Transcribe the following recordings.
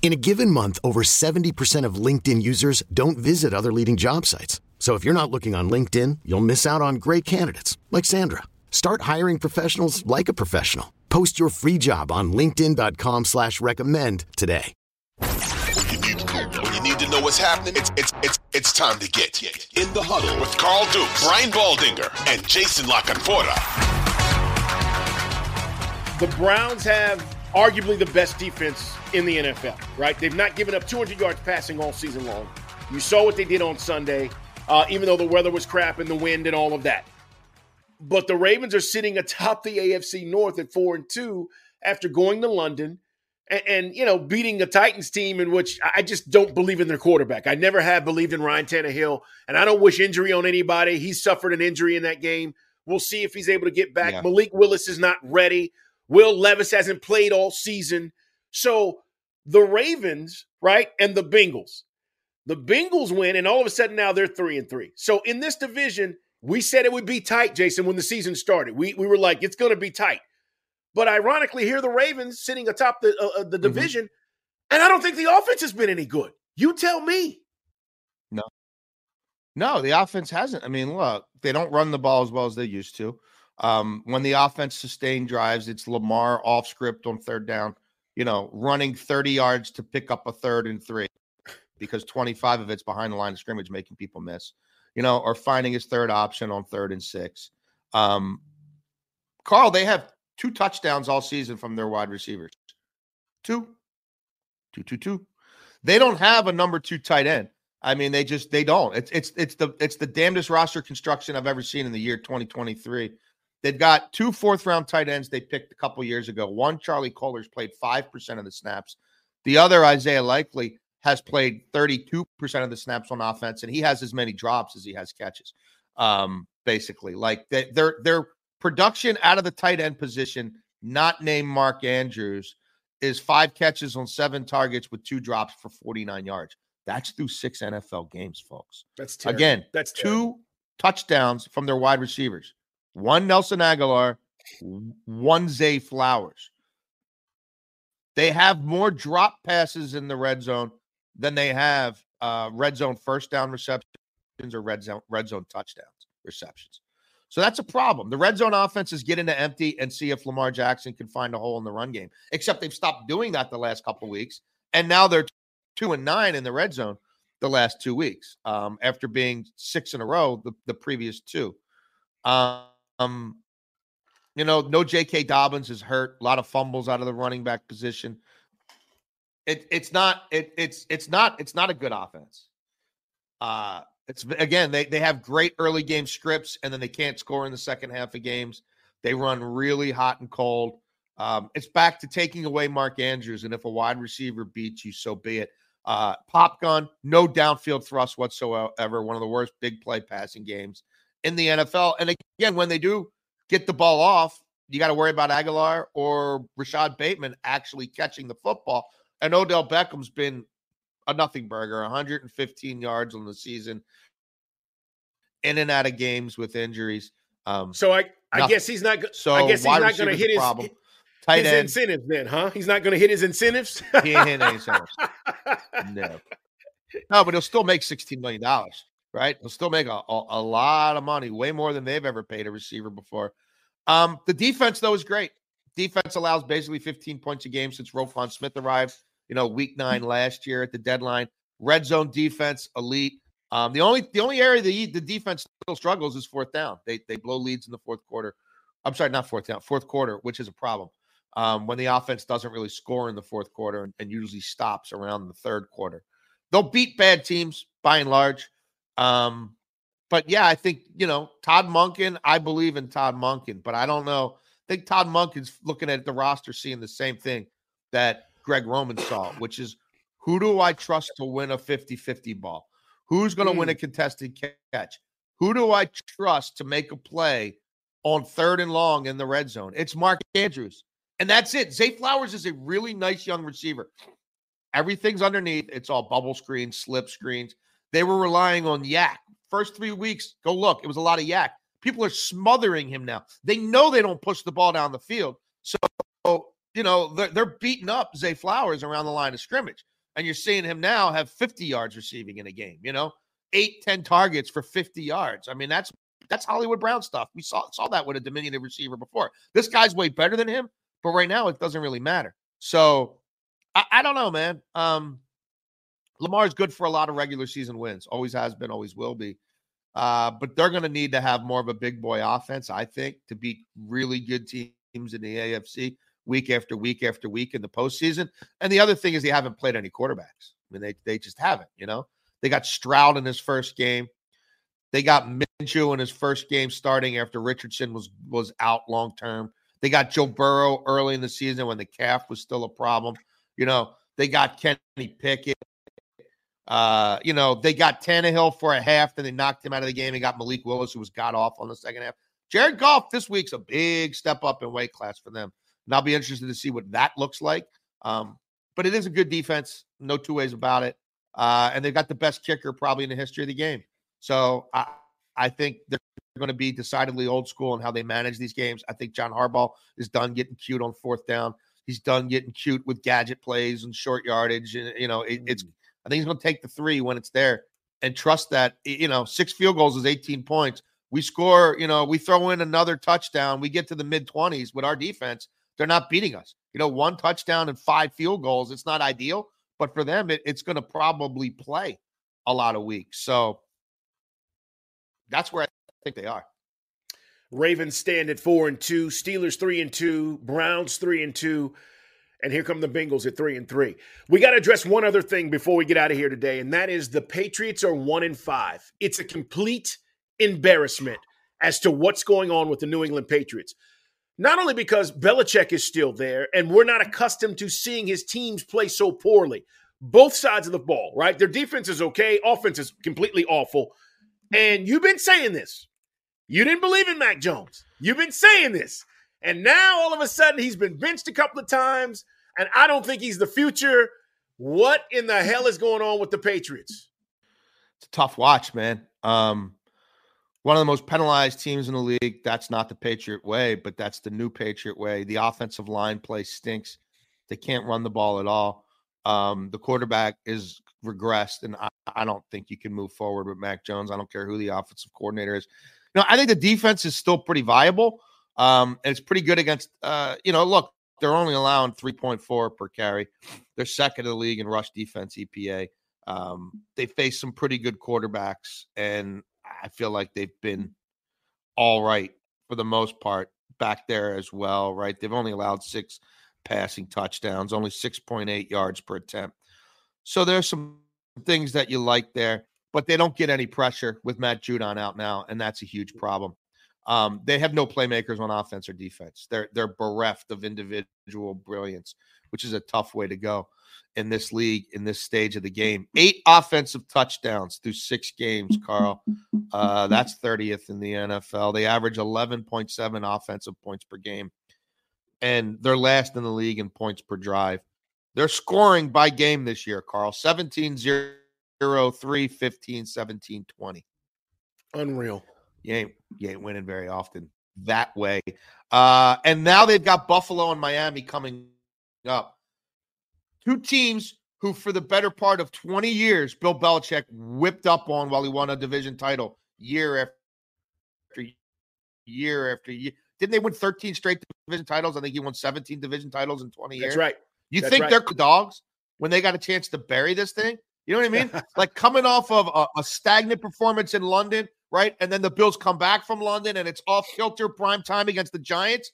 In a given month, over 70% of LinkedIn users don't visit other leading job sites. So if you're not looking on LinkedIn, you'll miss out on great candidates like Sandra. Start hiring professionals like a professional. Post your free job on LinkedIn.com slash recommend today. When you need, when you need to know what's happening, it's it's it's it's time to get in the huddle with Carl Duke, Brian Baldinger, and Jason La Canfora. The Browns have arguably the best defense in the NFL, right? They've not given up 200 yards passing all season long. You saw what they did on Sunday, uh, even though the weather was crap and the wind and all of that. But the Ravens are sitting atop the AFC North at four and two after going to London and, and, you know beating a Titans team in which I just don't believe in their quarterback. I never have believed in Ryan Tannehill, and I don't wish injury on anybody. He suffered an injury in that game. We'll see if he's able to get back. Yeah. Malik Willis is not ready. Will Levis hasn't played all season. So the Ravens, right, and the Bengals. The Bengals win, and all of a sudden now they're three and three. So in this division, we said it would be tight, Jason, when the season started. We, we were like, it's going to be tight. But ironically, here the Ravens sitting atop the, uh, uh the mm-hmm. division, mm-hmm. and I don't think the offense has been any good. You tell me. No. No, the offense hasn't. I mean, look, they don't run the ball as well as they used to. Um, when the offense sustained drives, it's Lamar off script on third down, you know, running 30 yards to pick up a third and three because 25 of it's behind the line of scrimmage, making people miss you know, or finding his third option on third and six. Um, Carl, they have two touchdowns all season from their wide receivers. Two, two, two, two. They don't have a number two tight end. I mean, they just they don't. It's it's it's the it's the damnedest roster construction I've ever seen in the year 2023. They've got two fourth round tight ends they picked a couple years ago. One, Charlie Kolar's played five percent of the snaps. The other, Isaiah Likely, has played 32% of the snaps on offense, and he has as many drops as he has catches. Um, basically, like they, their their production out of the tight end position, not named Mark Andrews, is five catches on seven targets with two drops for 49 yards. That's through six NFL games, folks. That's terrible. again. That's terrible. two touchdowns from their wide receivers. One Nelson Agholor, one Zay Flowers. They have more drop passes in the red zone than they have uh, red zone first down receptions or red zone red zone touchdowns receptions. So that's a problem. The red zone offenses get into empty and see if Lamar Jackson can find a hole in the run game. Except they've stopped doing that the last couple weeks, and now they're two and nine in the red zone the last two weeks um, after being six in a row the, the previous two. Um, you know, no J.K. Dobbins is hurt. A lot of fumbles out of the running back position it, it's not it, it's it's not it's not a good offense. Uh it's again they they have great early game scripts and then they can't score in the second half of games. They run really hot and cold. Um, it's back to taking away Mark Andrews, and if a wide receiver beats you, so be it. Uh, pop gun, no downfield thrust whatsoever. One of the worst big play passing games in the NFL. And again, when they do get the ball off, you got to worry about Agholor or Rashod Bateman actually catching the football. And Odell Beckham's been a nothing burger, 115 yards on the season, in and out of games with injuries. Um, so I, I guess he's not. So I guess he's not going to hit his problem. Tight his end. incentives then, huh? He's not going to hit his incentives. he ain't hitting any incentives. no, no, but he'll still make 16 million dollars, right? He'll still make a, a, a lot of money, way more than they've ever paid a receiver before. Um, the defense though is great. Defense allows basically 15 points a game since Roquan Smith arrived you know, week nine last year at the deadline. Red zone defense, elite. Um, the only the only area the the defense still struggles is fourth down. They they blow leads in the fourth quarter. I'm sorry, not fourth down, fourth quarter, which is a problem. um, when the offense doesn't really score in the fourth quarter and, and, usually stops around the third quarter. They'll beat bad teams by and large. Um, but yeah, I think, you know, Todd Monken, I believe in Todd Monken, but I don't know. I think Todd Monken's looking at the roster, seeing the same thing that Greg Roman saw, which is who do I trust to win a 50 50 ball? Who's going to mm. win a hmm. contested catch? Who do I trust to make a play on third and long in the red zone? It's Mark Andrews. And that's it. Zay Flowers is a really nice young receiver. Everything's underneath. It's all bubble screens, slip screens. They were relying on YAC. First three weeks, go look. It was a lot of YAC. People are smothering him now. They know they don't push the ball down the field. So, you know, they're, they're beating up Zay Flowers around the line of scrimmage. And you're seeing him now have 50 yards receiving in a game, you know, eight, 10 targets for 50 yards. I mean, that's that's Hollywood Brown stuff. We saw saw that with a diminutive receiver before. This guy's way better than him, but right now it doesn't really matter. So I, I don't know, man. Um, Lamar's good for a lot of regular season wins. Always has been, always will be. Uh, but they're going to need to have more of a big boy offense, I think, to beat really good teams in the AFC week after week after week in the postseason. And the other thing is they haven't played any quarterbacks. I mean, they they just haven't. You know, they got Stroud in his first game. They got Minshew in his first game starting after Richardson was was out long term. They got Joe Burrow early in the season when the calf was still a problem. You know, they got Kenny Pickett. Uh, you know, they got Tannehill for a half, then they knocked him out of the game and got Malik Willis, who was got off on the second half. Jared Goff this week's a big step up in weight class for them. And I'll be interested to see what that looks like. Um, but it is a good defense, no two ways about it. Uh, and they've got the best kicker probably in the history of the game. So I, I think they're going to be decidedly old school in how they manage these games. I think John Harbaugh is done getting cute on fourth down. He's done getting cute with gadget plays and short yardage. And, you know, it, it's, mm. I think he's going to take the three when it's there and trust that, you know, six field goals is 18 points. We score, you know, we throw in another touchdown. We get to the mid 20s with our defense. They're not beating us. You know, one touchdown and five field goals. It's not ideal, but for them, it, it's going to probably play a lot of weeks. So that's where I think they are. Ravens stand at four and two, Steelers three and two, Browns three and two, and here come the Bengals at three and three. We got to address one other thing before we get out of here today, and that is the Patriots are one and five. It's a complete embarrassment as to what's going on with the New England Patriots. Not only because Belichick is still there, and we're not accustomed to seeing his teams play so poorly. Both sides of the ball, right? Their defense is okay, offense is completely awful. And you've been saying this. You didn't believe in Mac Jones. You've been saying this. And now all of a sudden he's been benched a couple of times, and I don't think he's the future. What in the hell is going on with the Patriots? It's a tough watch, man. Um, one of the most penalized teams in the league. That's not the Patriot way, but that's the new Patriot way. The offensive line play stinks. They can't run the ball at all. Um, the quarterback is regressed, and I, I, don't think you can move forward with Mac Jones. I don't care who the offensive coordinator is. You know, I think the defense is still pretty viable. Um, and it's pretty good against uh, you know, look, they're only allowing 3.4 per carry. They're second in the league in rush defense EPA. Um, they face some pretty good quarterbacks, and I feel like they've been all right for the most part back there as well, right? They've only allowed six passing touchdowns, only 6.8 yards per attempt. So there's some things that you like there, but they don't get any pressure with Matt Judon out now, and that's a huge problem. Um, they have no playmakers on offense or defense. They're they're bereft of individual brilliance, which is a tough way to go in this league in this stage of the game. Eight offensive touchdowns through six games, Carl. Uh, that's 30th in the NFL. They average 11.7 offensive points per game, and they're last in the league in points per drive. They're scoring by game this year, Carl 17 0, 3, 15, 17, 20. Unreal. You ain't, you ain't winning very often that way. Uh, and now they've got Buffalo and Miami coming up two teams who, for the better part of 20 years, Bill Belichick whipped up on while he won a division title year after year after year. Didn't they win 13 straight division titles? I think he won 17 division titles in 20 years. That's right. You That's think right. they're dogs when they got a chance to bury this thing? You know what I mean? like coming off of a, a, stagnant performance in London, right? And then the Bills come back from London and it's off kilter prime time against the Giants.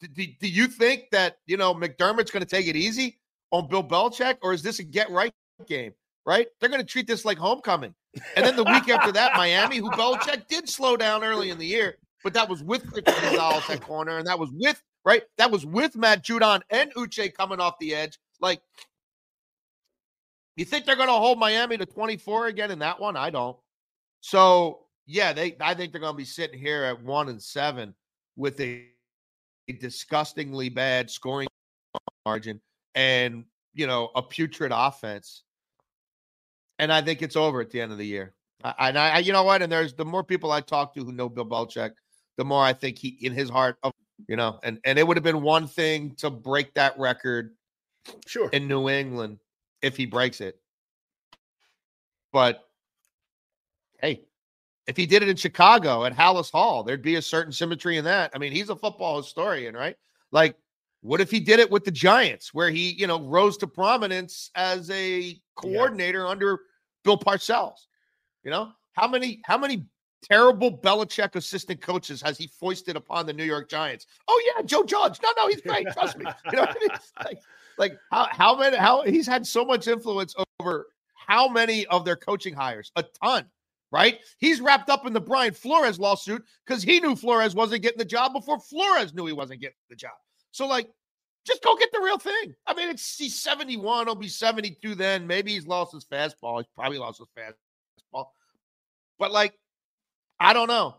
do, do you think that you know McDermott's going to take it easy on Bill Belichick, or is this a get right game? Right? They're going to treat this like homecoming. And then the week after that, Miami, who Belichick did slow down early in the year, but that was with Chris Gonzalez at corner, and that was with right. That was with Matt Judon and Uche coming off the edge. Like, you think they're going to hold Miami to 24 again in that one? I don't. So yeah, they. I think they're going to be sitting here at one and seven with a, a disgustingly bad scoring margin and you know a putrid offense. And I think it's over at the end of the year. I, and I, you know what? And there's the more people I talk to who know Bill Belichick, the more I think he, in his heart, of you know, and and it would have been one thing to break that record, sure, in New England if he breaks it. But hey, if he did it in Chicago at Halas Hall, there'd be a certain symmetry in that. I mean, he's a football historian, right? Like, what if he did it with the Giants, where he, you know, rose to prominence as a coordinator yeah. under Bill Parcells? You know, how many, how many terrible Belichick assistant coaches has he foisted upon the New York Giants? Oh yeah, Joe Judge. No, no, he's great. Trust me. You know what I mean? Like, like how how many how he's had so much influence over how many of their coaching hires? A ton, right? He's wrapped up in the Brian Flores lawsuit because he knew Flores wasn't getting the job before Flores knew he wasn't getting the job. So like just go get the real thing. I mean, it's he's 71, he'll be 72 then. Maybe he's lost his fastball. He's probably lost his fastball. But like, I don't know.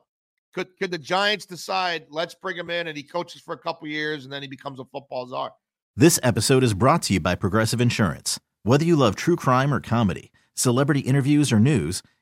Could could the Giants decide, let's bring him in and he coaches for a couple years and then he becomes a football czar? This episode is brought to you by Progressive Insurance. Whether you love true crime or comedy, celebrity interviews or news,